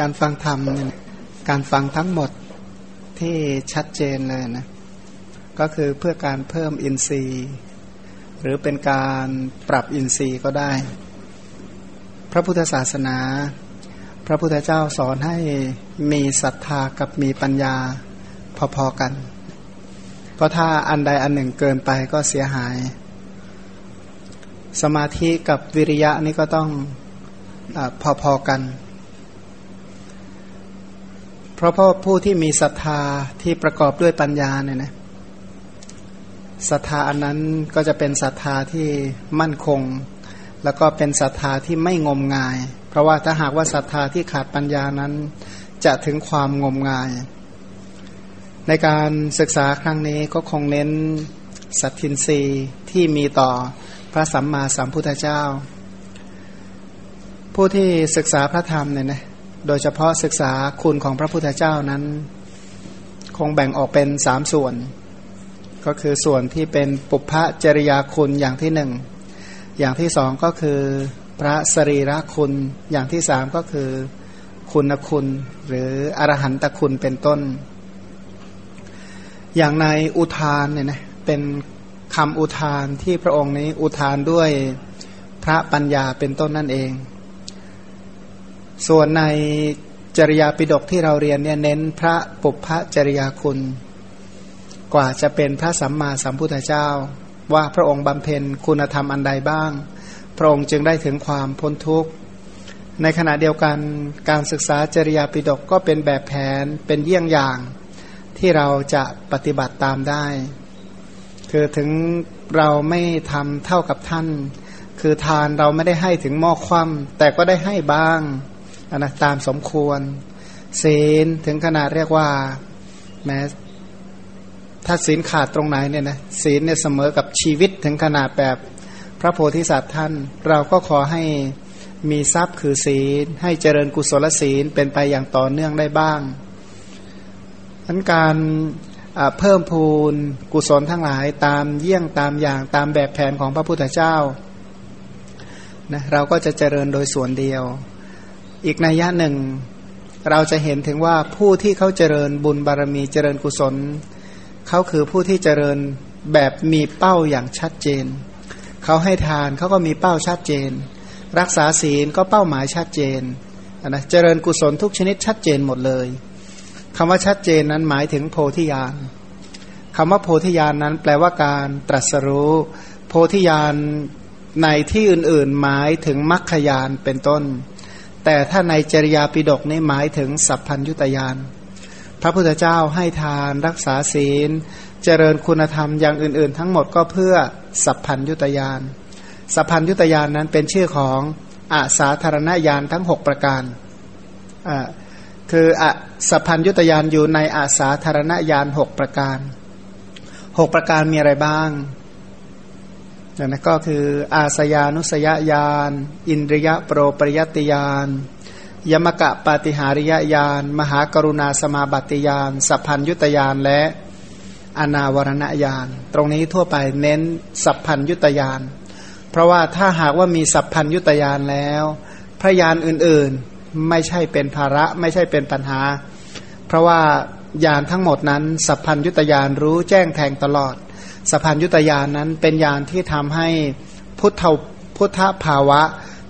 การฟังธรรมเนี่ยการฟังทั้งหมดที่ชัดเจนเลยนะก็คือเพื่อการเพิ่มอินทรีย์ หรือเป็นการปรับอินทรีย์ก็ได้ พระพุทธศาสนา พระพุทธเจ้าสอนให้มีศรัทธากับมีปัญญาพอๆกัน เพราะถ้าอันใดอันหนึ่งเกินไปก็เสียหาย สมาธิกับวิริยะนี่ก็ต้องอพอๆกัน เพราะพ่อผู้ที่มีศรัทธาที่ประกอบด้วยปัญญาเนี่ยนะศรัทธาอันนั้นก็จะเป็นศรัทธาที่มั่นคง แล้วก็เป็นศรัทธาที่ไม่งมงาย เพราะว่าถ้าหากว่าศรัทธาที่ขาดปัญญานั้น จะถึงความงมงาย ในการศึกษาครั้งนี้ก็คงเน้นสัตทินรีที่มีต่อพระสัมมาสัมพุทธเจ้า ผู้ที่ศึกษาพระธรรมเนี่ยนะ โดยเฉพาะศึกษาคุณของพระพุทธเจ้านั้น คงแบ่งออกเป็นสามส่วน ก็คือส่วนที่เป็นปุพพจริยาคุณอย่างที่หนึ่งอย่างที่สองก็คือพระสรีระคุณอย่างที่สามก็คือคุณคุณ หรืออรหันตคุณเป็นต้น อย่างในอุทานเนี่ยนะเป็นคำอุทานที่พระองค์นี้อุทานด้วยพระปัญญาเป็นต้นนั่นเอง ส่วนในจริยาปิฎกที่เราเรียนเนี่ยเน้นพระปุพพจริยาคุณ กว่าจะเป็นพระสัมมาสัมพุทธเจ้า ว่าพระองค์บำเพ็ญคุณธรรมอันใดบ้าง พระองค์จึงได้ถึงความพ้นทุกข์ ในขณะเดียวกันการศึกษาจริยาปิฎกก็เป็นแบบแผนเป็นเยี่ยงอย่างที่เราจะปฏิบัติตามได้ คือถึงเราไม่ทำเท่ากับท่าน คือทานเราไม่ได้ให้ถึงหม้อคว่ำแต่ก็ได้ให้บ้าง นะตามสมควร ศีลถึงขนาดเรียกว่าแม้ถ้าศีลขาดตรงไหนเนี่ยนะศีลเนี่ยเสมอกับชีวิตถึงขนาดแบบพระโพธิสัตว์ท่าน เราก็ขอให้มีทรัพย์คือศีล ให้เจริญกุศลศีลเป็นไปอย่างต่อเนื่องได้บ้างทั้นการเพิ่มพูนกุศลทั้งหลายตามเยี่ยงตามอย่างตามแบบแผนของพระพุทธเจ้านะเราก็จะเจริญโดยส่วนเดียว อีกนัยยะหนึ่ง เราจะเห็นถึงว่าผู้ที่เขาเจริญบุญบารมีเจริญกุศล เขาคือผู้ที่เจริญแบบมีเป้าอย่างชัดเจน เขาให้ทานเขาก็มีเป้าชัดเจน รักษาศีลก็เป้าหมายชัดเจนนะเจริญกุศลทุกชนิดชัดเจนหมดเลยคำว่าชัดเจนนั้นหมายถึงโพธิญาณคำว่าโพธิญาณนนั้นแปลว่าการตรัสรู้ โพธิญาณในที่อื่น ๆ หมายถึงมรรคญาณเป็นต้น แต่ถ้าในจริยาปิฎกนี่หมายถึงสัพพัญยุตยาน พระพุทธเจ้าให้ทานรักษาศีล เจริญคุณธรรมอย่างอื่น ๆ ทั้งหมดก็เพื่อสัพพัญยุตยานสัพพัญยุตยานนั้นเป็นชื่อของอาสาธารณญาณทั้ง 6 ประการคืออสัพพัญยุตยานอยู่ในอาสาธารณญาณหกประการหกประการมีอะไรบ้าง นั่นก็คืออาสยานุสยญาณอินทริยะโปรปริยติญาณยมกะปาติหาริยญาณมหากรุณาสมาบัติญาณสัพพัญยุตยานและอนาวรณญาณตรงนี้ทั่วไปเน้นสัพพัญยุตยานเพราะว่าถ้าหากว่ามีสัพพัญยุตยานแล้ว พระยานอื่นๆไม่ใช่เป็นภาระไม่ใช่เป็นปัญหา เพราะว่ายานทั้งหมดนั้น สัพพัญยุตยานรู้แจ้งแทงตลอด สัพพัญยุตยานนั้นเป็นยานที่ทำให้พุทธพุทธภาวะ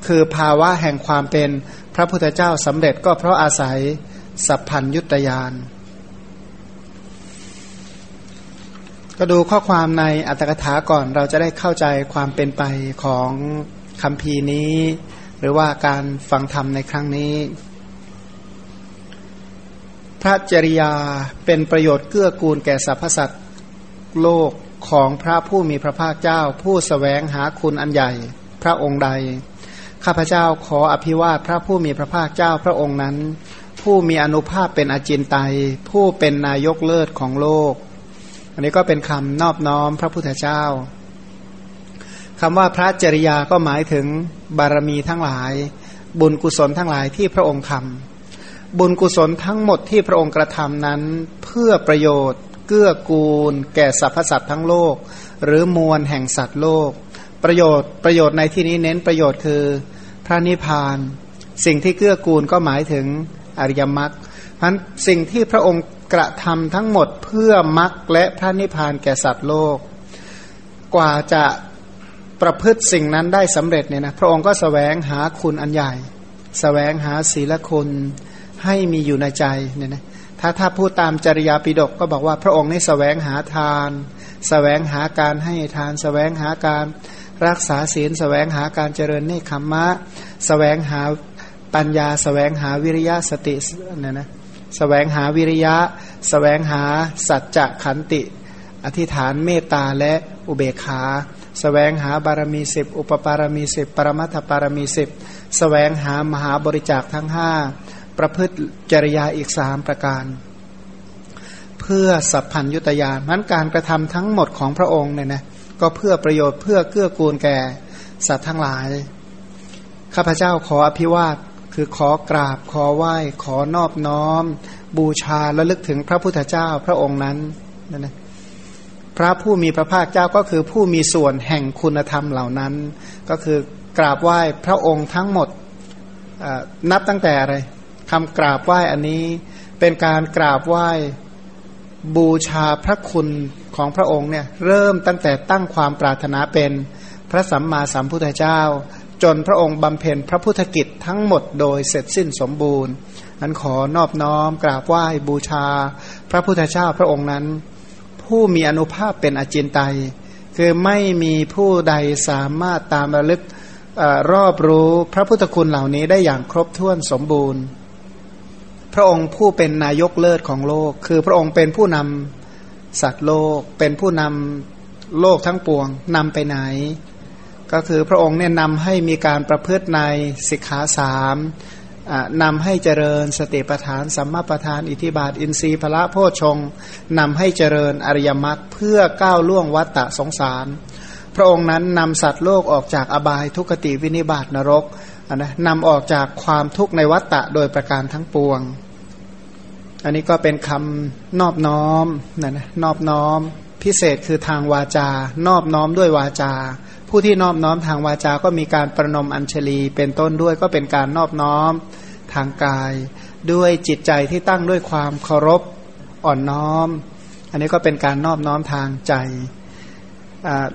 คือภาวะแห่งความเป็นพระพุทธเจ้าสำเร็จก็เพราะอาศัยสัพพัญยุตยานก็ดูข้อความในอัตถกถาก่อนเราจะได้เข้าใจความเป็นไปของคำพีนี้ หรือว่าการฟังธรรมในครั้งนี้ พระจริยาเป็นประโยชน์เกื้อกูลแก่สรรพสัตว์โลก ของพระผู้มีพระภาคเจ้า ผู้สแสวงหาคุณอันใหญ่ พระองค์ใด ข้าพเจ้าขออภิวาทพระผู้มีพระภาคเจ้าพระองค์นั้น ผู้มีอนุภาพเป็นอาจินไตยผู้เป็นนายกเลิศของโลก อันนี้ก็เป็นคำนอบน้อมพระพุทธเจ้าคำว่าพระจริยาก็หมายถึงบารมีทั้งหลาย บุญกุศลทั้งหลายที่พระองค์ทำบุญกุศลทั้งหมดที่พระองค์กระทำนั้น เพื่อประโยชน์ เกื้อกูล แก่สรรพสัตว์ทั้งโลก หรือมวลแห่งสัตว์โลก ประโยชน์ประโยชน์ในที่นี้เน้นประโยชน์คือพระนิพพาน สิ่งที่เกื้อกูลก็หมายถึงอริยมรรคเพราะสิ่งที่พระองค์กระทำทั้งหมดเพื่อมรรคและพระนิพพานแก่สัตว์โลก กว่าจะประพฤติสิ่งนั้นได้สำเร็จเนี่ยนะพระองค์ก็สแสวงหาคุณอันใหญ่สแสวงหาศีลคุณให้มีอยู่ในใจเนี่ยนะ ถ้าถ้าพูดตามจริยาปิฎกก็บอกว่าพระองค์นี่สแสวงหาทานสแสวงหาการให้ทานสแสวงหาการรักษาศีลสแสวงหาการเจริญเนคขมมะสแสวงหาปัญญาสแสวงหาวิริยะสติเนี่ยนะสแสวงหาวิริยะสแสวงหาสัจจะขันติ อธิษฐานเมตตาและอุเบกขาสแสวงหาบารมีสิบอุปปารมีสิบปรมัตถปารมีสิบสแสวงหามหาบริจาคทั้งห้า ประพฤติจริยาอีกสามประการ เพื่อสัพพัญยุตยานนั้นการกระทำทั้งหมดของพระองค์เนี่ยนะก็เพื่อประโยชน์เพื่อเกื้อกูลแก่สัตว์ทั้งหลาย ข้าพเจ้าขออภิวาทคือขอกราบขอไหว้ ขอนอบน้อม บูชาและลึกถึงพระพุทธเจ้าพระองค์นั้นนั่นนะพระผู้มีพระภาคเจ้าก็คือผู้มีส่วนแห่งคุณธรรมเหล่านั้น ก็คือกราบไหว้พระองค์ทั้งหมดนับตั้งแต่อะไร คำกราบไหว้อันนี้เป็นการกราบไหว้บูชาพระคุณของพระองค์เนี่ยเริ่มตั้งแต่ตั้งความปรารถนาเป็นพระสัมมาสัมพุทธเจ้า จนพระองค์บำเพ็ญพระพุทธกิจทั้งหมดโดยเสร็จสิ้นสมบูรณ์นั้นขอนอบน้อมกราบไหว้บูชา พระพุทธเจ้าพระองค์นั้น ผู้มีอนุภาพเป็นอจินไตยคือไม่มีผู้ใดสามารถตามระลึกอรอบรู้พระพุทธคุณเหล่านี้ได้อย่างครบถ้วนสมบูรณ์ พระองค์ผู้เป็นนายกเลิศของโลก คือพระองค์เป็นผู้นำสัตว์โลก เป็นผู้นำโลกทั้งปวงนำไปไหน ก็คือพระองค์เนี่ยนำให้มีการประพฤติในสิกขาสามนำให้เจริญสติปัฏฐานสัมมาปัฏฐานอิทิบาท อินทรีย์พระโพชงนำให้เจริญอริยมรรคเพื่อก้าวล่วงวัฏฏะสงสาร พระองค์นั้นนำสัตว์โลกออกจากอบายทุกติวินิบาตนรก นะนำออกจากความทุกข์ในวัฏฏะโดยประการทั้งปวง อันนี้ก็เป็นคำนอบน้อมนะนะนอบน้อม พิเศษคือทางวาจา นอบน้อมด้วยวาจา ผู้ที่นอบน้อมทางวาจา ก็มีการประนมอัญชลี เป็นต้นด้วยก็เป็นการนอบน้อมทางกาย ด้วยจิตใจที่ตั้งด้วยความเคารพอ่อนน้อม อันนี้ก็เป็นการนอบน้อมทางใจ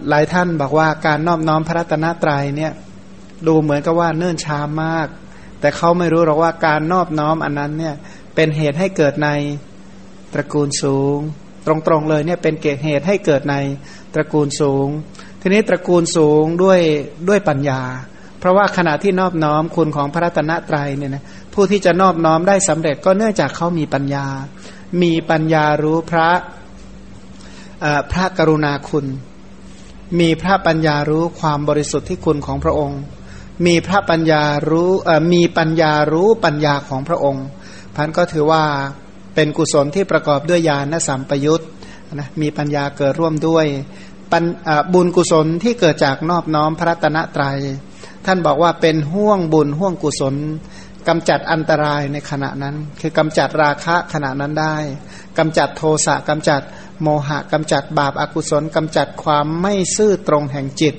หลายท่านบอกว่าการนอบน้อมพระรัตนตรัยเนี่ย ดูเหมือนกับว่าเนื่นช้ามาก แต่เขาไม่รู้หรอกว่าการนอบน้อมอันนั้นเนี่ยเป็นเหตุให้เกิดในตระกูลสูง ตรงๆเลยเนี่ยเป็นเกเหตุให้เกิดในตระกูลสูง ทีนี้ตระกูลสูงด้วยด้วยปัญญา เพราะว่าขณะที่นอบน้อมคุณของพระรัตนตรัยเนี่ยนะผู้ที่จะนอบน้อมได้สำเร็จก็เนื่องจากเขามีปัญญา มีปัญญารู้พระพระกรุณาคุณ มีพระปัญญารู้ความบริสุทธิ์ที่คุณของพระองค์ มีพระปัญญารู้มีปัญญารู้ปัญญาของพระองค์พันก็ถือว่าเป็นกุศลที่ประกอบด้วยญาณสัมปยุตนะมีปัญญาเกิดร่วมด้วยบุญกุศลที่เกิดจากนอบน้อมพระตนะตรัยท่านบอกว่าเป็นห่วงบุญห่วงกุศลกำจัดอันตรายในขณะนั้น คือกำจัดราคะขณะนั้นได้กำจัดโทสะกำจัดโมหะกำจัดบาปอากุศลกำจัดความไม่ซื่อตรงแห่งจิต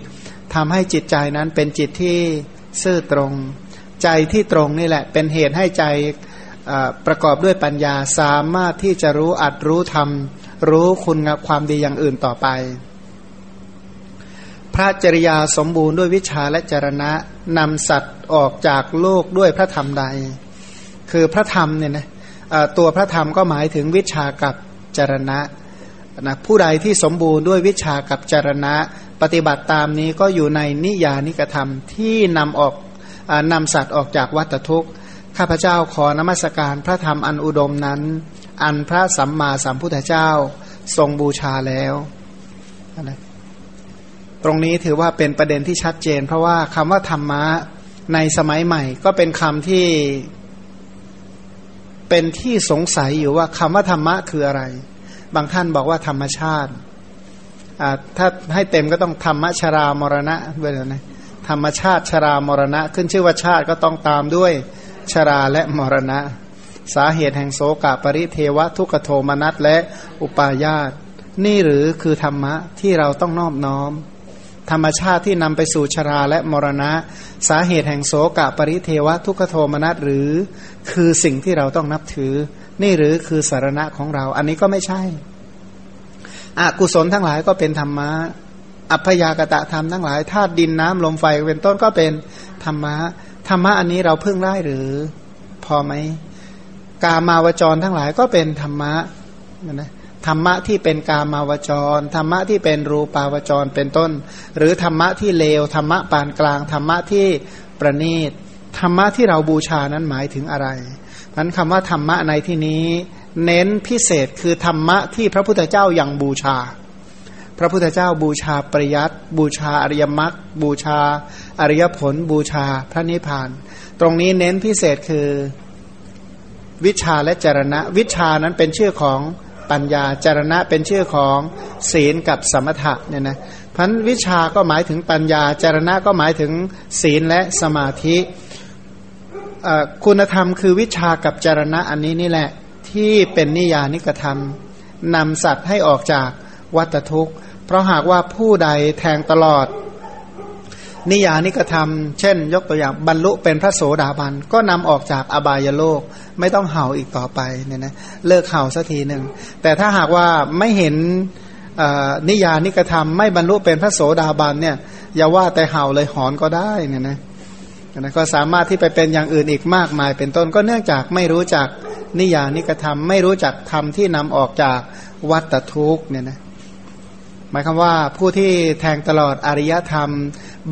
ทำให้จิตใจนั้นเป็นจิตที่ซื่อตรง ใจที่ตรงนี่แหละ เป็นเหตุให้ใจประกอบด้วยปัญญาสามารถที่จะรู้อัดรู้ทำรู้คุณความดีอย่างอื่นต่อไป พระจริยาสมบูรณ์ด้วยวิชาและจรณะนำสัตว์ออกจากโลกด้วยพระธรรมใด คือพระธรรมเนี่ยนะตัวพระธรรมก็หมายถึงวิชากับจรณะ นะผู้ใดที่สมบูรณ์ด้วยวิชากับจารณะ ปฏิบัติตามนี้ก็อยู่ในนิยานิกธรรมที่นำออกอนำสัตว์ออกจากวัฏทุกข์ ข้าพเจ้าขอนมัสการพระธรรมอันอุดมนั้น อันพระสัมมาสัมพุทธเจ้าทรงบูชาแล้วนะตรงนี้ถือว่าเป็นประเด็นที่ชัดเจน เพราะว่าคำว่าธรรมะในสมัยใหม่ ก็เป็นคำที่เป็นที่สงสัยอยู่ว่าคำว่าธรรมะคืออะไร บางท่านบอกว่าธรรมชาติถ้าให้เต็มก็ต้องธรรมชรามรณะด้วยนะธรรมชาติชรามรณะ ขึ้นชื่อว่าชาติก็ต้องตามด้วยชราและมรณะ สาเหตุแห่งโสกปริเทวทุกโทมนัสและอุปาญาตนี่หรือคือธรรมะที่เราต้องนอบน้อม ธรรมชาติที่นำไปสู่ชราและมรณะ สาเหตุแห่งโสกปริเทวทุกโทมนัสหรือ คือสิ่งที่เราต้องนับถือ นี่หรือคือสารณะของเรา อันนี้ก็ไม่ใช่อกุศลทั้งหลายก็เป็นธรรมะ อัพยากตะธรรมทั้งหลายธาตุดินน้ำลมไฟเป็นต้นก็เป็นธรรมะ ธรรมะอันนี้เราพึ่งได้หรือ พอไหม กามาวจรทั้งหลายก็เป็นธรรมะนะธรรมะที่เป็นกามาวจร ธรรมะที่เป็นรูปาวจรเป็นต้น หรือธรรมะที่เลว ธรรมะปานกลาง ธรรมะที่ประณีต ธรรมะที่เราบูชานั้นหมายถึงอะไร นั้นคำว่าธรรมะในที่นี้ เน้นพิเศษคือธรรมะที่พระพุทธเจ้ายัางบูชา พระพุทธเจ้าบูชาปริยัตบูชาอริยมรรคบูชาอริยผล บูชาพระนิพพาน ตรงนี้เน้นพิเศษคือวิชาและจรณะ วิชานั้นเป็นชื่อของปัญญาจรณะเป็นชื่อของศีลกับสมถะเนี่ยนะพันวิชาก็หมายถึงปัญญาจรณะก็หมายถึงศีลและสมาธิ คุณธรรมคือวิชากับจรณะอันนี้นี่แหละ ที่เป็นนิยานิกธรรมนำสัตว์ให้ออกจากวัตทุกข์ เพราะหากว่าผู้ใดแทงตลอด นิยานิกระทำเช่น ยกตัวอย่างบรรลุเป็นพระโสดาบัน ก็นำออกจากอบายโลก ไม่ต้องเห่าอีกต่อไปเนี่ยนะเลิกเห่าสักทีหนึ่ง แต่ถ้าหากว่าไม่เห็นนิยานิกระทำไม่บรรลุเป็นพระโสดาบันเนี่ยอย่าว่าแต่เห่าเลยหอนก็ได้เนี่ยนะ นะก็สามารถที่ไปเป็นอย่างอื่นอีกมากมาย เป็นต้นก็เนื่องจากไม่รู้จักนิยานิกระทำไม่รู้จักธรรมที่นำออกจากวัตทุกเนี่ยนะหมายความว่าผู้ที่แทงตลอดอริยธรรม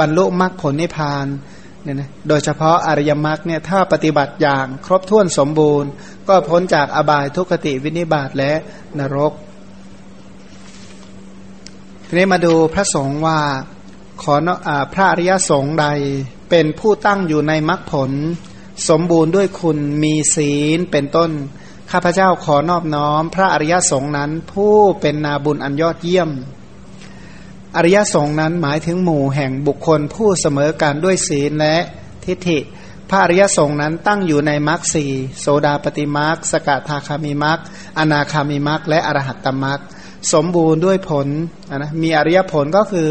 บรรลุมรรคผลนิพพานเนี่ยนะโดยเฉพาะอริยมรรคเนี่ยถ้าปฏิบัติอย่างครบถ้วนสมบูรณ์ ก็พ้นจากอบายทุกขติวินิบาตและนรก ทีนี้มาดูพระสงฆ์ว่าขออพระอริยสงฆ์ใด เป็นผู้ตั้งอยู่ในมรรคผล สมบูรณ์ด้วยคุณมีศีลเป็นต้น ข้าพเจ้าขอนอบน้อม พระอริยสงฆ์นั้น ผู้เป็นนาบุญอันยอดเยี่ยม อริยสงฆ์นั้นหมายถึงหมู่แห่งบุคคลผู้เสมอกันด้วยศีลและทิฏฐิพระอริยสงฆ์นั้นตั้งอยู่ในมรรคสี่โสดาปฏิมรรคสกทาคามิมรรคอนาคามิมรรคและอรหัตตมรรค สมบูรณ์ด้วยผลนะมีอริยผลก็คือ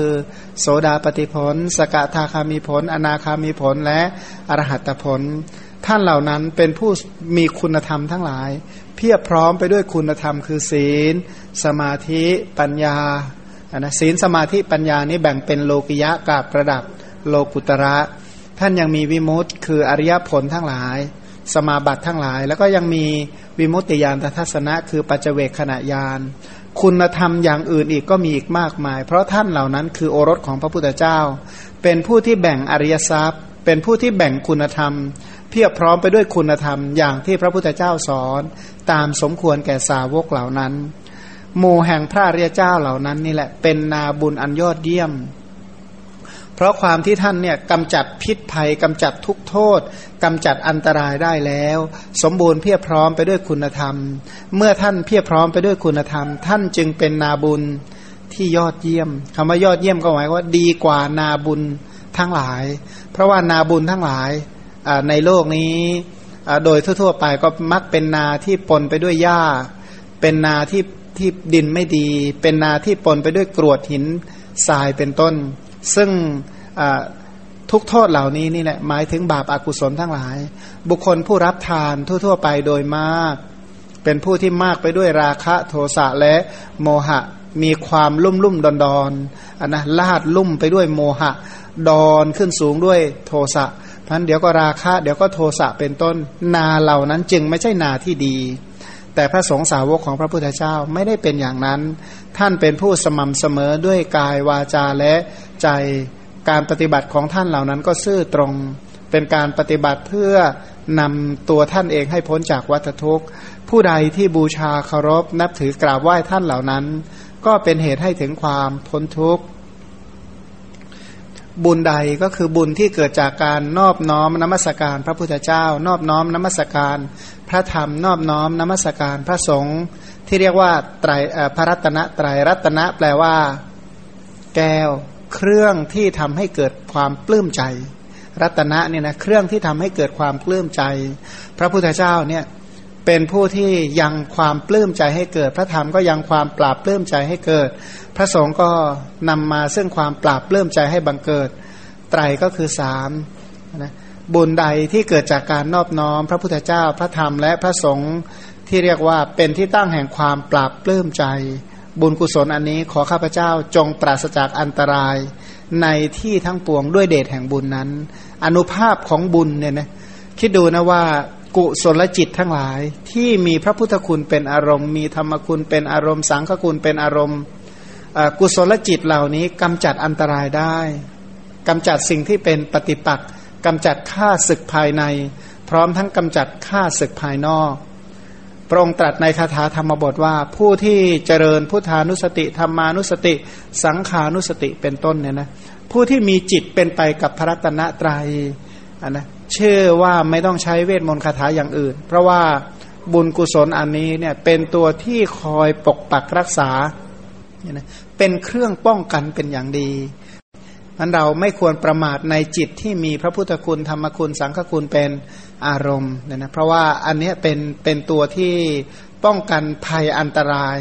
โสดาปฏิผล สกทาคามิผล อนาคามิผลและอรหัตผล ท่านเหล่านั้นเป็นผู้มีคุณธรรมทั้งหลาย เพียบพร้อมไปด้วยคุณธรรมคือศีล สมาธิปัญญานะศีลสมาธิปัญญานี้แบ่งเป็นโลกิยะกับระดับโลกุตระ ท่านยังมีวิมุตต์คืออริยผลทั้งหลาย สมาบัติทั้งหลาย แล้วก็ยังมีวิมุตติยานทัศนะ คือปัจเจเวกขณะยาน คุณธรรมอย่างอื่นอีกก็มีอีกมากมาย เพราะท่านเหล่านั้นคือโอรสของพระพุทธเจ้า เป็นผู้ที่แบ่งอริยทรัพย์ เป็นผู้ที่แบ่งคุณธรรม เพียบพร้อมไปด้วยคุณธรรมอย่างที่พระพุทธเจ้าสอน ตามสมควรแก่สาวกเหล่านั้น หมู่แห่งพระเรียเจ้าเหล่านั้นนี่แหละเป็นนาบุญอันยอดเยี่ยม เพราะความที่ท่านเนี่ยกำจัดพิษภัยกำจัดทุกโทษกำจัดอันตรายได้แล้ว สมบูรณ์เพียบพร้อมไปด้วยคุณธรรม เมื่อท่านเพียบพร้อมไปด้วยคุณธรรม ท่านจึงเป็นนาบุญที่ยอดเยี่ยมคำว่ายอดเยี่ยมก็หมายว่าดีกว่านาบุญทั้งหลาย เพราะว่านาบุญทั้งหลายในโลกนี้โดยทั่วๆไปก็มักเป็นนาที่ปนไปด้วยหญ้า เป็นนาที่ที่ดินไม่ดี เป็นนาที่ปนไปด้วยกรวดหินทรายเป็นต้น ซึ่งทุกโทษเหล่านี้นี่แหละหมายถึงบาปอากุศลทั้งหลาย บุคคลผู้รับทานทั่ว ๆ ไปโดยมาก เป็นผู้ที่มากไปด้วยราคะโทสะและโมหะ มีความลุ่มลุ่มดอนดอนอันนะลาดลุ่มไปด้วยโมหะ ดอนขึ้นสูงด้วยโทสะพันเดี๋ยวก็ราคะ เดี๋ยวก็โทสะเป็นต้นนาเหล่านั้นจึงไม่ใช่นาที่ดี แต่พระสงฆ์สาวกของพระพุทธเจ้าไม่ได้เป็นอย่างนั้น ท่านเป็นผู้สม่ำเสมอด้วยกายวาจาและใจการปฏิบัติของท่านเหล่านั้นก็ซื่อตรง เป็นการปฏิบัติเพื่อนำตัวท่านเองให้พ้นจากวัฏทุกข์ ผู้ใดที่บูชาเคารพนับถือกราบไหว้ท่านเหล่านั้น ก็เป็นเหตุให้ถึงความพ้นทุกข์ บุญใดก็คือบุญที่เกิดจากการนอบน้อมนมัสการ พระพุทธเจ้า นอบน้อมนมัสการ พระธรรมนอบน้อมนมัสการพระสงฆ์ที่เรียกว่าไตรพระรัตนตรรัตนะแปลว่า แก้ว เครื่องที่ทำให้เกิดความปลื้มใจ รัตนะเนี่ยนะเครื่องที่ทำให้เกิดความปลื้มใจ พระพุทธเจ้าเนี่ย เป็นผู้ที่ยังความปลื้มใจให้เกิด พระธรรมก็ยังความปราบปลื้มใจให้เกิด พระสงฆ์ก็นำมาซึ่งความปราบปลื้มใจให้บังเกิด ไตรก็คือสามนะบุญใดที่เกิดจากการนอบน้อม พระพุทธเจ้าพระธรรมและพระสงฆ์ที่เรียกว่าเป็นที่ตั้งแห่งความปราบปลื้มใจ บุญกุศลอันนี้ขอข้าพเจ้าจงปราศจากอันตราย ในที่ทั้งปวงด้วยเดชแห่งบุญนั้น อนุภาพของบุญเนี่ยนะคิดดูนะว่า กุศลจิตทั้งหลายที่มีพระพุทธคุณเป็นอารมณ์ มีธรรมคุณเป็นอารมณ์ สังฆคุณเป็นอารมณ์กุศลจิตเหล่านี้กำจัดอันตรายได้กำจัดสิ่งที่เป็นปฏิปักษ์กำจัดข้าศึกภายใน พร้อมทั้งกำจัดข้าศึกภายนอกพระองค์ตรัสในคาถาธรรมบทว่าผู้ที่เจริญพุทธานุสติธรรมานุสติ สังขานุสติเป็นต้นเนี่ยนะผู้ที่มีจิตเป็นไปกับพระรัตนตรยัยนนะ ชื่อว่าไม่ต้องใช้เวทมนต์คาถาอย่างอื่น เพราะว่าบุญกุศลอันนี้เนี่ยเป็นตัวที่คอยปกปักรักษาเป็นเครื่องป้องกันเป็นอย่างดีมันเราไม่ควรประมาทในจิตที่มีพระพุทธคุณธรรมคุณสังฆคุณเป็นอารมณ์เนี่ยนะเพราะว่าอันนี้เป็นเป็นตัวที่ป้องกันภัยอันตราย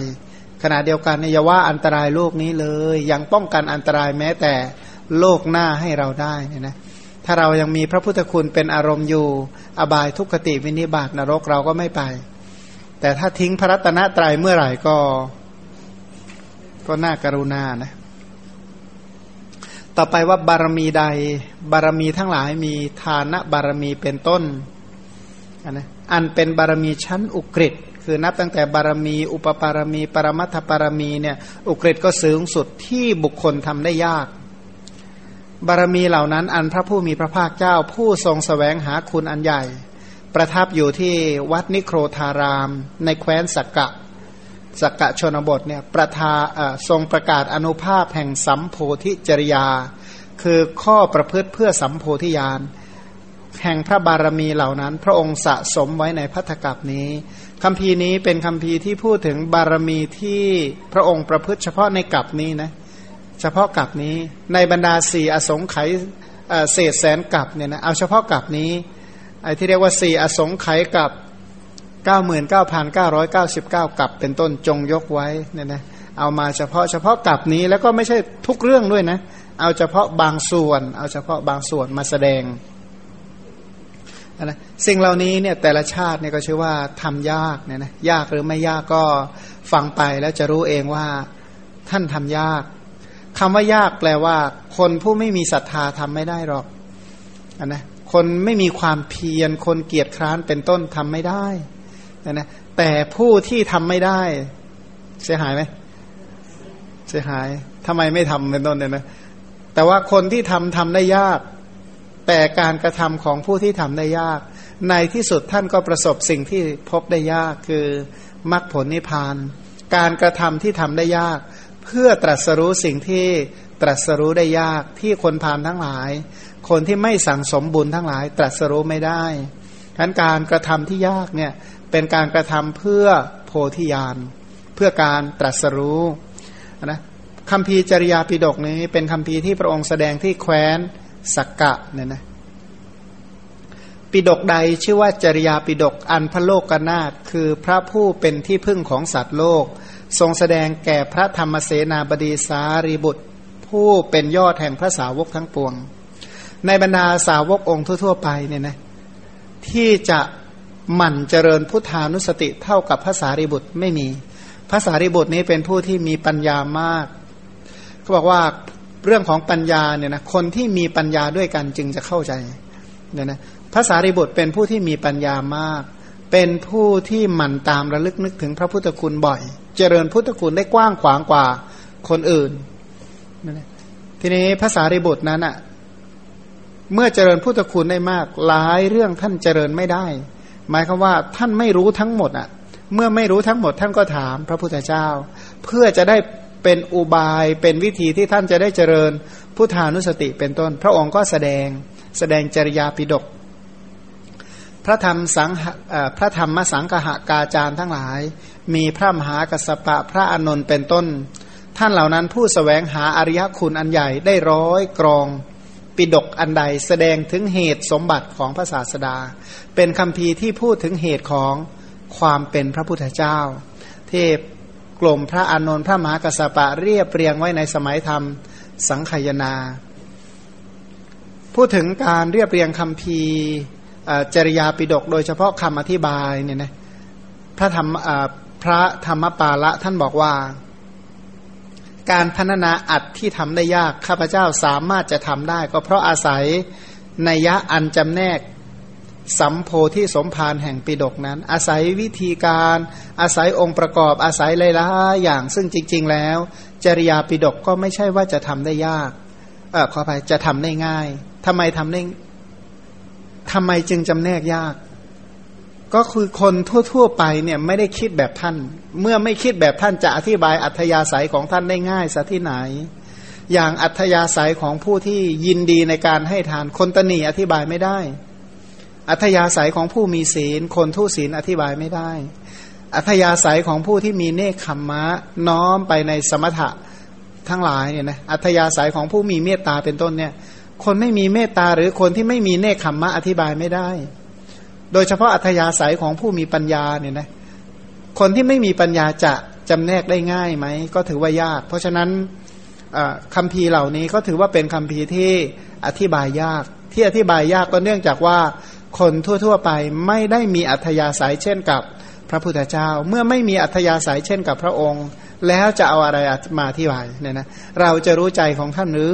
ขณะเดียวกันอย่าว่าอันตรายโลกนี้เลย ยังป้องกันอันตรายแม้แต่โลกหน้าให้เราได้เนี่ยนะ ถ้าเรายังมีพระพุทธคุณเป็นอารมณ์อยู่ อบายทุกขติวินิบาตนรกเราก็ไม่ไป แต่ถ้าทิ้งพระรัตนตรัยเมื่อไหร่ก็ ก็น่ากรุณานะ ต่อไปว่าบารมีใด บารมีทั้งหลายมีทานะบารมีเป็นต้นอันนะอันเป็นบารมีชั้นอุกฤษคือนับตั้งแต่บารมี อุปปารมี ปรมัตถบารมีเนี่ยอุกฤษก็สูงสุดที่บุคคลทำได้ยาก บารมีเหล่านั้น อันพระผู้มีพระภาคเจ้า ผู้ทรงสแสวงหาคุณอันใหญ่ ประทับอยู่ที่วัดนิโครธาราม ในแคว้นสักกะสักกะชนบทเนี่ยประทาทรงประกาศอนุภาพแห่งสัมโพธิจริยา คือข้อประพฤติเพื่อสัมโพธิญาณแห่งพระบารมีเหล่านั้น พระองค์สะสมไว้ในพัทธกัปนี้คำพีนี้เป็นคำพีที่พูดถึงบารมีที่พระองค์ประพฤติเฉพาะในกัปนี้นะ เฉพาะกับนี้ ในบรรดาสี่อสงไขยเศษแสนกับเนี่ยนะเอาเฉพาะกับนี้ไอ้ที่เรียกว่าสี่อสงไขยกับเก้าหมื่นเก้าพันเก้าร้อยเก้าสิบเก้ากับเป็นต้นจงยกไว้เนี่ยนะเอามาเฉพาะเฉพาะกับนี้แล้วก็ไม่ใช่ทุกเรื่องด้วยนะ เอาเฉพาะบางส่วน เอาเฉพาะบางส่วนมาแสดงนะสิ่งเหล่านี้เนี่ยแต่ละชาติเนี่ยก็ชื่อว่าทำยากเนี่ยนะยากหรือไม่ยากก็ฟังไปแล้วจะรู้เองว่าท่านทำยาก คำว่ายากแปลว่า คนผู้ไม่มีศรัทธาทำไม่ได้หรอกอนนะคนไม่มีความเพียรคนเกียจคร้านเป็นต้นทำไม่ได้นะแต่ผู้ที่ทำไม่ได้ เสียหายไหมเสียหายทำไมไม่ทำเป็นต้นเนี่ยนะแต่ว่าคนที่ทำทำได้ยาก แต่การกระทำของผู้ที่ทำได้ยาก ในที่สุดท่านก็ประสบสิ่งที่พบได้ยากคือมรรคผลนิพพาน การกระทำที่ทำได้ยาก เพื่อตรัสรู้สิ่งที่ตรัสรู้ได้ยากที่คนพานทั้งหลาย คนที่ไม่สั่งสมบุญทั้งหลาย ตรัสรู้ไม่ได้ฉะนั้นการกระทำที่ยากเนี่ยเป็นการกระทำเพื่อโพธิญาณเพื่อการตรัสรู้นะคำพีจริยาปิดกนี้เป็นคำพีที่พระองค์แสดงที่แคว้นสักกะเนี่ยนะปิดกใดชื่อว่าจริยาปิดกอันพระโลกกนาตคือพระผู้เป็นที่พึ่งของสัตว์โลก ทรงแสดงแก่พระธรรมเสนาบดีสารีบุตร ผู้เป็นยอดแห่งพระสาวกทั้งปวง ในบรรดาสาวกองค์ทั่ว ๆ ไปเนี่ยนะที่จะหมั่นเจริญพุทธานุสติเท่ากับพระสารีบุตรไม่มีภาษาริบุตรนี้เป็นผู้ที่มีปัญญามากเขาบอกว่าเรื่องของปัญญาเนี่ยนะคนที่มีปัญญาด้วยกันจึงจะเข้าใจเนี่ยนะภาษาริบุตรเป็นผู้ที่มีปัญญามาก เป็นผู้ที่หมั่นตามระลึกนึกถึงพระพุทธคุณบ่อย เจริญพุทธคุณได้กว้างขวางกว่าคนอื่น ทีนี้ภาษาริบุตรนั้นอะเมื่อเจริญพุทธคุณได้มาก หลายเรื่องท่านเจริญไม่ได้ หมายคือว่าท่านไม่รู้ทั้งหมดอะ เมื่อไม่รู้ทั้งหมดท่านก็ถามพระพุทธเจ้า เพื่อจะได้เป็นอุบายเป็นวิธีที่ท่านจะได้เจริญพุทธานุสติเป็นต้น พระองค์ก็แสดงแสดงจริยาปิดก พระธรรมสังพระธรรมสังหากาจารย์ทั้งหลาย มีพระมหากัสปะพระอนนท์เป็นต้น ท่านเหล่านั้นผู้สแสวงหาอริยคุณอันใหญ่ได้ร้อยกรอง ปิดกอันใดแสดงถึงเหตุสมบัติของพระศาสดา เป็นคำพีที่พูดถึงเหตุของความเป็นพระพุทธเจ้า เทพกลุ่มพระอานนท์พระมหากัสปะเรียบเรียงไว้ในสมัยธรรมสังขยนา พูดถึงการเรียบเรียงคำพี จริยาปิดกโดยเฉพาะคำอธิบายเนี่ยนะพระธรรมพระธรรมปาละท่านบอกว่า การพัฒนาอัดที่ทำได้ยากข้าพเจ้าสามารถจะทำได้ ก็เพราะอาศัยนัยะอันจำแนกสัมโพธิสมภารแห่งปิดกนั้น อาศัยวิธีการอาศัยองค์ประกอบอาศัยหลายๆอย่างซึ่งจริง ๆ แล้ว จริยาปิดกก็ไม่ใช่ว่าจะทำได้ยากเออขอไปจะทำได้ง่ายทำไมทำได้ ทำไมจึงจำแนกยาก ก็คือคนทั่ว ๆ ไปเนี่ยไม่ได้คิดแบบท่าน เมื่อไม่คิดแบบท่านจะอธิบายอัธยาศัยของท่านได้ง่ายสัที่ไหน อย่างอัธยาศัยของผู้ที่ยินดีในการให้ทานคนตนีอธิบายไม่ได้ อัธยาศัยของผู้มีศีล คนทุศีลอธิบายไม่ได้ อัธยาศัยของผู้ที่มีเนคขมมะน้อมไปในสมถะทั้งหลายเนี่ยนะอัธยาศัยของผู้มีเมตตาเป็นต้นเนี่ย คนไม่มีเมตตาหรือคนที่ไม่มีเนคขมมะอธิบายไม่ได้ โดยเฉพาะอัธยาศัยของผู้มีปัญญาเนี่ยนะคนที่ไม่มีปัญญาจะจำแนกได้ง่ายไหม ก็ถือว่ายาก เพราะฉะนั้นคำพีเหล่านี้ก็ถือว่าเป็นคำพีที่อธิบายยาก ที่อธิบายยากก็เนื่องจากว่าคนทั่ว ๆ ไปไม่ได้มีอัธยาศัยเช่นกับพระพุทธเจ้า เมื่อไม่มีอัธยาศัยเช่นกับพระองค์ แล้วจะเอาอะไรมาอธิบายเนี่ยนะเราจะรู้ใจของท่านหรือ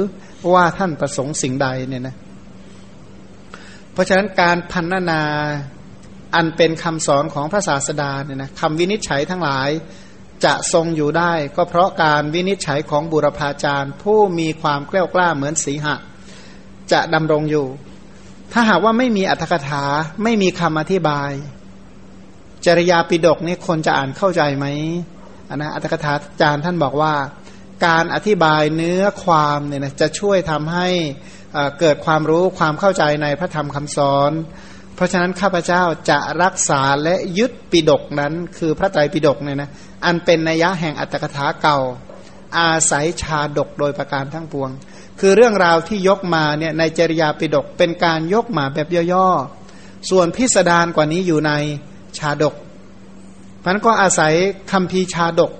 ว่าท่านประสงค์สิ่งใดเนี่ยนะเพราะฉะนั้นการพันนาอันเป็นคำสอนของพระศาสดาเนี่ยนะคำวินิจฉัยทั้งหลายจะทรงอยู่ได้ ก็เพราะการวินิจฉัยของบุรพาจารย์ ผู้มีความกล้ากล้าเหมือนสีหะ จะดำรงอยู่ ถ้าหากว่าไม่มีอัตถกถาไม่มีคำอธิบาย จริยาปิดกนี่คนจะอ่านเข้าใจไหมอันนะอัตถกถาจารย์ท่านบอกว่า การอธิบายเนื้อความเนี่ยนะจะช่วยทำให้เกิดความรู้ความเข้าใจในพระธรรมคำสอน เพราะฉะนั้นข้าพเจ้าจะรักษาและยึดปิดกนั้น คือพระไตรปิดกเนี่ยนะอันเป็นนัยยะแห่งอัตถกถาเก่า อาศัยชาดกโดยประการทั้งปวง คือเรื่องราวที่ยกมาเนี่ยในจริยาปิดกเป็นการยกมาแบบย่อๆ ส่วนพิสดารกว่านี้อยู่ในชาดกพันก็อาศัยคำพีชาดก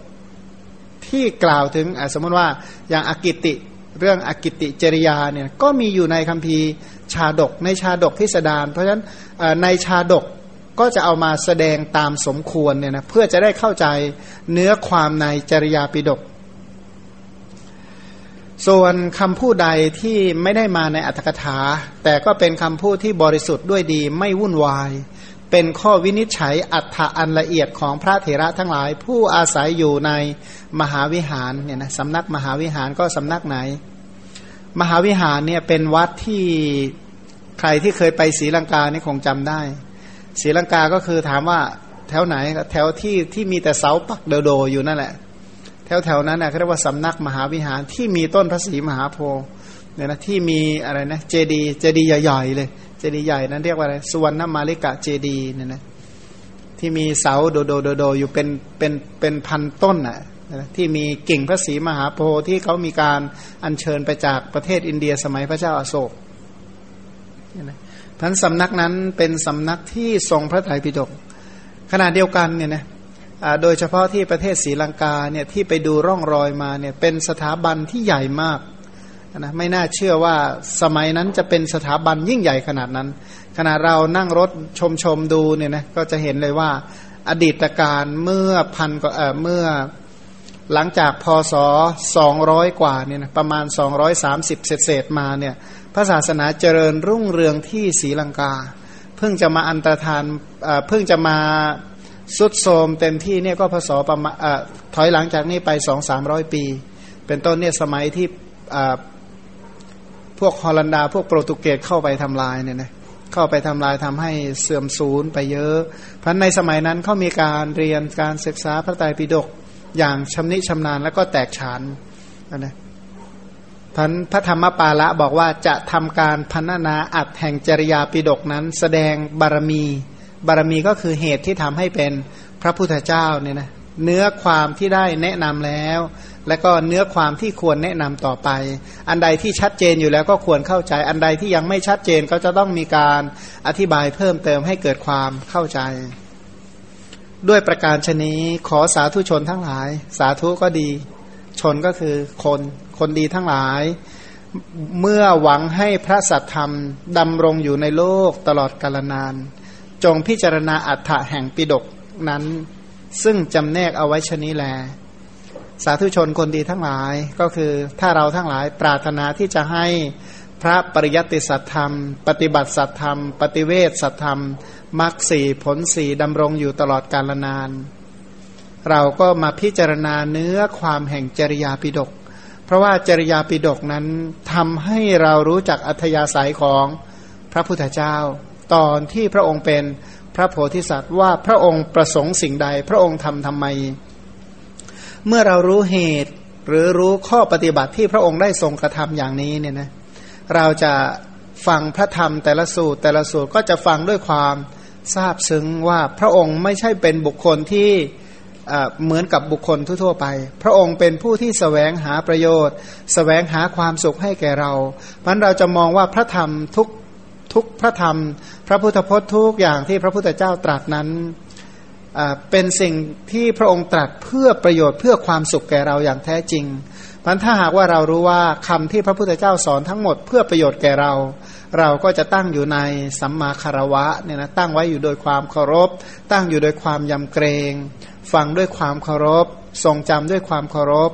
ที่กล่าวถึงสมมติว่าอย่างอากิติเรื่องอกิติจริยาเนี่ยก็มีอยู่ในคัมภีร์ชาดกในชาดกพิสดารเพราะฉะนั้นในชาดกก็จะเอามาแสดงตามสมควรเนี่ยนะเพื่อจะได้เข้าใจเนื้อความในจริยาปิดก ส่วนคำพูดใดที่ไม่ได้มาในอัตถกถา แต่ก็เป็นคำพูดที่บริสุทธิ์ด้วยดีไม่วุ่นวาย เป็นข้อวินิจฉัยอัฏฐอันละเอียดของพระเถระทั้งหลาย ผู้อาศัยอยู่ในมหาวิหารเนี่ยนะสำนักมหาวิหารก็สำนักไหน มหาวิหารเนี่ยเป็นวัดที่ใครที่เคยไปศรีลังกานี่คงจำได้ศรีลังกาก็คือถามว่าแถวไหนแถวที่ที่มีแต่เสาปักโดโดอยู่นั่นแหละ แถวแถวนั้นนะเขาเรียกว่าสำนักมหาวิหารที่มีต้นพระศรีมหาโพธิ์เนี่ยนะที่มีอะไรนะเจดีเจดีใหญ่ๆเลย เจดีย์ใหญ่นั้นเรียกว่าอะไรสุวรรณมาลิกะเจดีเนี่ยนะที่มีเสาโดโดโดโดอยู่เป็นเป็นเป็นพันต้นอะที่มีกิ่งพระศรีมหาโพธิ์ที่เขามีการอัญเชิญไปจากประเทศอินเดียสมัยพระเจ้าอาโศกท่านสำนักนั้นเป็นสำนักที่ทรงพระไตรปิฎกขณะเดียวกันเนี่ยนะโดยเฉพาะที่ประเทศศรีลังกาเนี่ยที่ไปดูร่องรอยมาเนี่ยเป็นสถาบันที่ใหญ่มาก นะไม่น่าเชื่อว่าสมัยนั้นจะเป็นสถาบันยิ่งใหญ่ขนาดนั้น ขณะเรานั่งรถชมชมดูเนี่ยนะก็จะเห็นเลยว่า อดีตการเมื่อพันก็เออเมื่อหลังจากพศสองร้อยกว่าเนี่ยนะประมาณสองร้อยสามสิบเศษมาเนี่ยพระศาสนาเจริญรุ่งเรืองที่ศรีลังกา เพิ่งจะมาอันตรธานเพิ่งจะมาสุดโทมเต็มที่เนี่ยก็พศประมาณถอยหลังจากนี้ไปสองสามร้อยปี เป็นต้นเนี่ยสมัยที่ พวกฮอลันดา พวกโปรตุเกสเข้าไปทำลายเนี่ยนะเข้าไปทำลายทำให้เสื่อมสูญไปเยอะ เพราะในสมัยนั้นเขามีการเรียนการศึกษาพระไตรปิฎกอย่างชำนิชำนาญแล้วก็แตกฉานนะพันพระธรรมปาละบอกว่าจะทำการพันนาอัดแห่งจริยาปิฎกนั้น แสดงบารมี บารมีก็คือเหตุที่ทำให้เป็นพระพุทธเจ้าเนี่ยนะ เนื้อความที่ได้แนะนำแล้ว และก็เนื้อความที่ควรแนะนำต่อไป อันใดที่ชัดเจนอยู่แล้วก็ควรเข้าใจ อันใดที่ยังไม่ชัดเจนก็จะต้องมีการอธิบายเพิ่มเติมให้เกิดความเข้าใจ ด้วยประการชนี้ขอสาธุชนทั้งหลาย สาธุก็ดี ชนก็คือคนคนดีทั้งหลาย เมื่อหวังให้พระสัทธรรมดำรงอยู่ในโลกตลอดกาลนาน จงพิจารณาอัฏฐะแห่งปิดกนั้น ซึ่งจำแนกเอาไว้ชนี้แล สาธุชนคนดีทั้งหลายก็คือถ้าเราทั้งหลายปรารถนาที่จะให้พระปริยัติสัตธรรม ปฏิบัติสัตธรรม ปฏิเวทสัตธรรมมรรคสี่ผลสี่ดำรงอยู่ตลอดกาลนาน เราก็มาพิจารณาเนื้อความแห่งจริยาปิดก เพราะว่าจริยาปิดกนั้นทำให้เรารู้จักอัธยาศัยของพระพุทธเจ้า ตอนที่พระองค์เป็น ระโพธิสัตว์ว่าพระองค์ประสงค์สิ่งใด พระองค์ทำทำไม เมื่อเรารู้เหตุหรือรู้ข้อปฏิบัติที่พระองค์ได้ทรงกระทำอย่างนี้เนี่ยนะเราจะฟังพระธรรมแต่ละสูตรแต่ละสูตรก็จะฟังด้วยความทราบซึ้งว่าพระองค์ไม่ใช่เป็นบุคคลที่เหมือนกับบุคคลทั่วไป พระองค์เป็นผู้ที่สแสวงหาประโยชน์สแสวงหาความสุขให้แก่เราเพราะเราจะมองว่าพระธรรมทุก ทุกพระธรรม พระพุทธพจน์ทุกอย่างที่พระพุทธเจ้าตรัสนั้นเป็นสิ่งที่พระองค์ตรัสเพื่อประโยชน์เพื่อความสุขแก่เราอย่างแท้จริงพันถ้าหากว่าเรารู้ว่าคำที่พระพุทธเจ้าสอนทั้งหมดเพื่อประโยชน์แก่เรา เราก็จะตั้งอยู่ในสัมมาคารวะเนี่ยนะตั้งไว้อยู่โดยความเคารพ ตั้งอยู่โดยความยำเกรง ฟังด้วยความเคารพ ทรงจำด้วยความเคารพ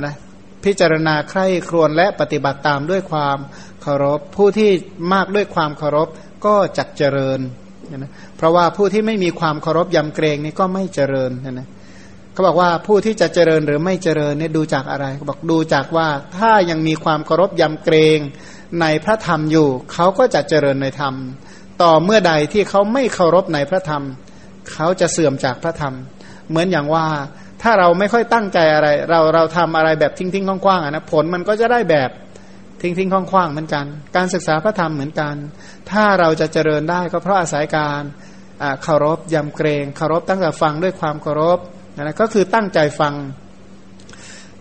นะ พิจารณาใคร่ครวญและปฏิบัติตามด้วยความเคารพ ผู้ที่มากด้วยความเคารพก็จักเจริญนะเพราะว่าผู้ที่ไม่มีความเคารพยำเกรงนี่ก็ไม่เจริญนะเขาบอกว่าผู้ที่จะเจริญหรือไม่เจริญเนี่ยดูจากอะไรเขาบอกดูจากว่าถ้ายังมีความเคารพยำเกรงในพระธรรมอยู่ เขาก็จะเจริญในธรรม ต่อเมื่อใดที่เขาไม่เคารพในพระธรรม เขาจะเสื่อมจากพระธรรม เหมือนอย่างว่า ถ้าเราไม่ค่อยตั้งใจอะไร เราเราทำอะไรแบบทิ้งทิ้งคว่างๆนะผลมันก็จะได้แบบทิ้งทิ้งคว่างๆเหมือนกัน การศึกษาพระธรรมเหมือนกัน ถ้าเราจะเจริญได้ก็เพราะอาศัยการเคารพยำเกรงเคารพตั้งแต่ฟังด้วยความเคารพนะก็คือตั้งใจฟัง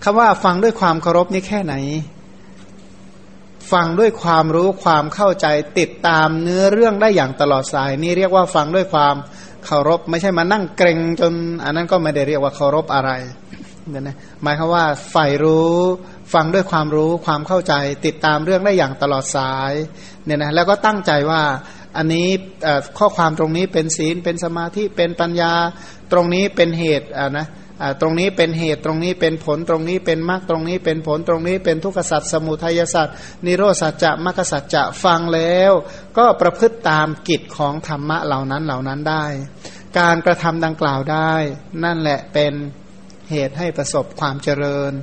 คำว่าฟังด้วยความเคารพนี่แค่ไหน ฟังด้วยความรู้ความเข้าใจติดตามเนื้อเรื่องได้อย่างตลอดสาย นี่เรียกว่าฟังด้วยความ เคารพไม่ใช่มานั่งเกรงจน อันนั้นก็ไม่ได้เรียกว่าเคารพอะไรเนี่ยนะหมายคือว่าฝ่ายรู้ฟังด้วยความรู้ความเข้าใจติดตามเรื่องได้อย่างตลอดสายเนี่ยนะแล้วก็ตั้งใจว่าอันนี้ข้อความตรงนี้เป็นศีลเป็นสมาธิเป็นปัญญาตรงนี้เป็นเหตุอ่านะ ตรงนี้เป็นเหตุตรงนี้เป็นผลตรงนี้เป็นมรรคตรงนี้เป็นผลตรงนี้เป็นทุกขสัตว์สมุทัยสัตว์นิโรสัจจะมรรคสัจจะฟังแล้ว ก็ประพฤติตามกิจของธรรมะเหล่านั้นเหล่านั้นได้ การกระทำดังกล่าวได้ นั่นแหละเป็นเหตุให้ประสบความเจริญ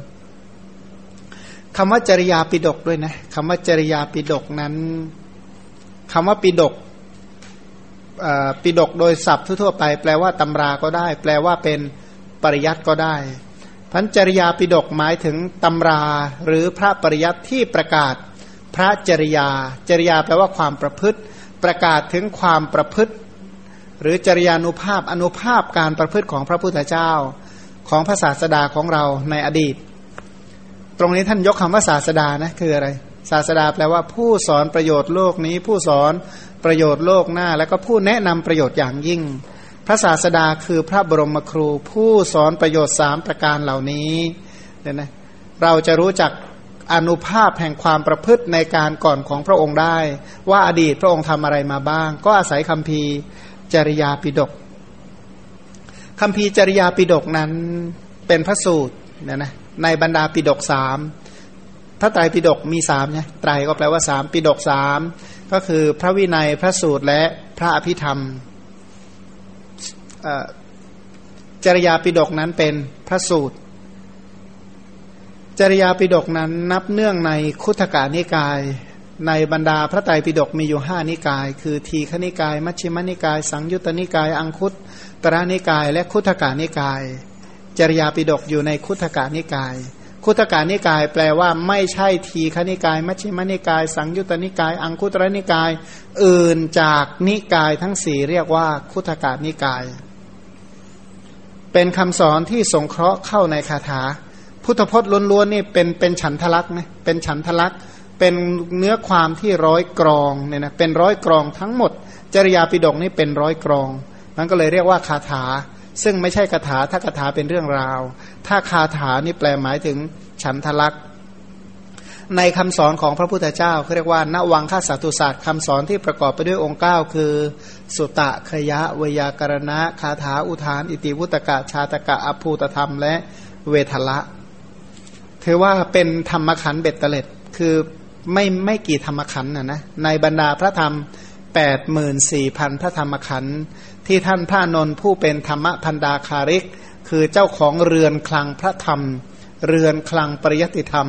คำว่าจริยาปิดกด้วยนะคำว่าจริยาปิดกนั้นคำว่าปิดกปิดกโดยศัพท์ทั่วไป แปลว่าตำราก็ได้ แปลว่าเป็น ริยัติก็ได้พันจริยาปิดกหมายถึงตำราหรือพระปริยัติที่ประกาศพระจริยา จริยาแปลว่าความประพฤติ ประกาศถึงความประพฤติ หรือจริยานุภาพอนุภาพการประพฤติของพระพุทธเจ้า ของพระศาสดาของเราในอดีต ตรงนี้ท่านยกคำว่าศาสดานะคืออะไร ศาสดาแปลว่าผู้สอนประโยชน์โลกนี้ ผู้สอนประโยชน์โลกหน้า แล้วก็ผู้แนะนำประโยชน์อย่างยิ่ง พระศาสดาคือพระบรมครูผู้สอนประโยชน์สามประการเหล่านี้เนี่ยนะเราจะรู้จักอนุภาพแห่งความประพฤติในการก่อนของพระองค์ได้ ว่าอดีตพระองค์ทำอะไรมาบ้าง ก็อาศัยคำพีจริยาปิดกคำพีจริยาปิดกนั้นเป็นพระสูตรเนี่ยนะในบรรดาปิดกสามพระไตรปิฎกมีสามไงไตรก็แปลว่าสามปิฎกสามก็คือพระวินัยพระสูตรและพระอภิธรรม จริยาปิฎกนั้นเป็นพระสูตร จริยาปิฎกนั้นนับเนื่องในคุถกานิกาย ในบรรดาพระไตรปิฎกมีอยู่ห้านิกาย คือทีฆนิกาย มัชฌิมนิกาย สังยุตตนิกาย อังคุตตระนิกาย และคุถกานิกาย จริยาปิฎกอยู่ในคุถกานิกายคุตกานิกายแปลว่าไม่ใช่ทีฆนิกาย มัชฌิมนิกาย สังยุตตนิกาย อังคุตรนิกาย อื่นจากนิกายทั้งสี่เรียกว่าคุตกานิกาย เป็นคำสอนที่สงเคราะห์เข้าในคาถา พุทธพจน์ล้วนๆนี่เป็นเป็นฉันทลักษณ์นะเป็นฉันทลักษณ์เป็นเนื้อความที่ร้อยกรองเนี่ยนะเป็นร้อยกรองทั้งหมด จริยาปิฎกนี่เป็นร้อยกรองมันก็เลยเรียกว่าคาถา ซึ่งไม่ใช่คาถาถ้าคาถาเป็นเรื่องราว ถ้าคาถานี่แปลหมายถึงฉันทลักษ์ ในคำสอนของพระพุทธเจ้าเขาเรียกว่านวังคาสัตุศาสตร์คำสอนที่ประกอบไปด้วยองค์ 9 คือ สุตะขยะวยากรณะ คาถาอุทาน อิติวุตกะชาตกะอภูตธรรม และเวทละถือว่าเป็นธรรมขันเบ็ดเตล็ดคือไม่ไม่กี่ธรรมขันนะนะในบรรดาพระธรรม 8 4 0 0 0 พระธรรมขันที่ท่านพระนนท์ผู้เป็นธรรมพันดาคาริก คือเจ้าของเรือนคลังพระธรรม เรือนคลังปริยติธรรม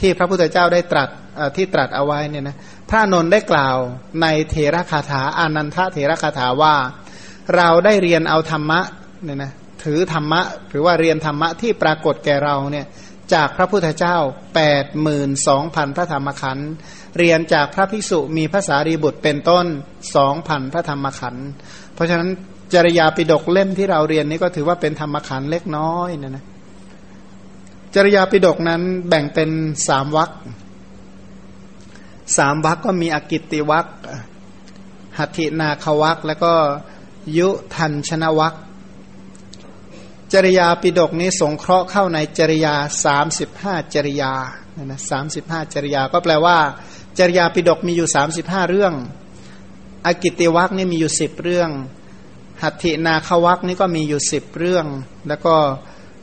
ที่พระพุทธเจ้าได้ตรัสที่ตรัสเอาไว้เนี่ยนะพระนนท์ได้กล่าวในเทระคาถาอานันทเทระคาถาว่า เราได้เรียนเอาธรรมะเนี่ยนะถือธรรมะหรือว่าเรียนธรรมะที่ปรากฏแก่เราเนี่ยจากพระพุทธเจ้า 8 2 0 0 0 พระธรรมขันธ์เรียนจากพระภิกษุมีภาษารีบุตรเป็นต้นสองพันพระธรรมขันธ์เพราะฉะนั้นจริยาปิดกเล่มที่เราเรียนนี้ก็ถือว่าเป็นธรรมขันธ์เล็กน้อยนะนะ จริยาปิดกนั้นแบ่งเป็นสามวรรคสามวรรคก็มีอกิตติวรรคหัตถินาควัคแล้วก็ยุทันชนวัคจริยาปิดกนี้สงเคราะห์เข้าในจริยาสามสิบห้าจริยานะสามสิบห้าจริยาก็แปลว่า จริยาปิดกมีอยู่สามสิบห้าเรื่อง อกิติวัคนี่มีอยู่สิบเรื่อง หัตถินาควัคนี่ก็มีอยู่สิบเรื่อง แล้วก็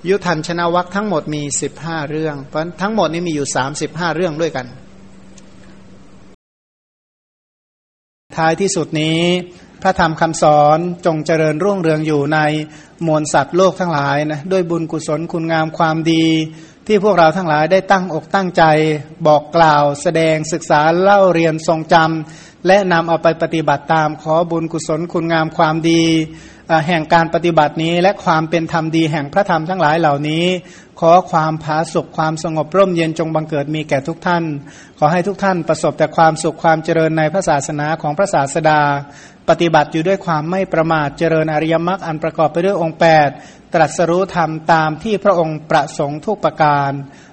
ยุทันชนะวัคทั้งหมดมีสิบห้าเรื่อง เพราะทั้งหมดนี่มีอยู่สามสิบห้าเรื่องด้วยกัน ท้ายที่สุดนี้ พระธรรมคำสอนจงเจริญรุ่งเรืองอยู่ในมวลสัตว์โลกทั้งหลายนะด้วยบุญกุศลคุณงามความดี ที่พวกเราทั้งหลายได้ตั้งอกตั้งใจบอกกล่าว แสดงศึกษาเล่าเรียนทรงจำและนำเอาไปปฏิบัติตามขอบุญกุศลคุณงามความดี แห่งการปฏิบัตินี้ และความเป็นธรรมดีแห่งพระธรรมทั้งหลายเหล่านี้ ขอความผาสุขความสงบร่มเย็นจงบังเกิดมีแก่ทุกท่าน ขอให้ทุกท่านประสบแต่ความสุขความเจริญในพระศาสนาของพระศาสดา ปฏิบัติอยู่ด้วยความไม่ประมาทเจริญอริยมรรคอันประกอบไปด้วยองค์ 8 ตรัสรู้ธรรมตามที่พระองค์ประสงค์ทุกประการ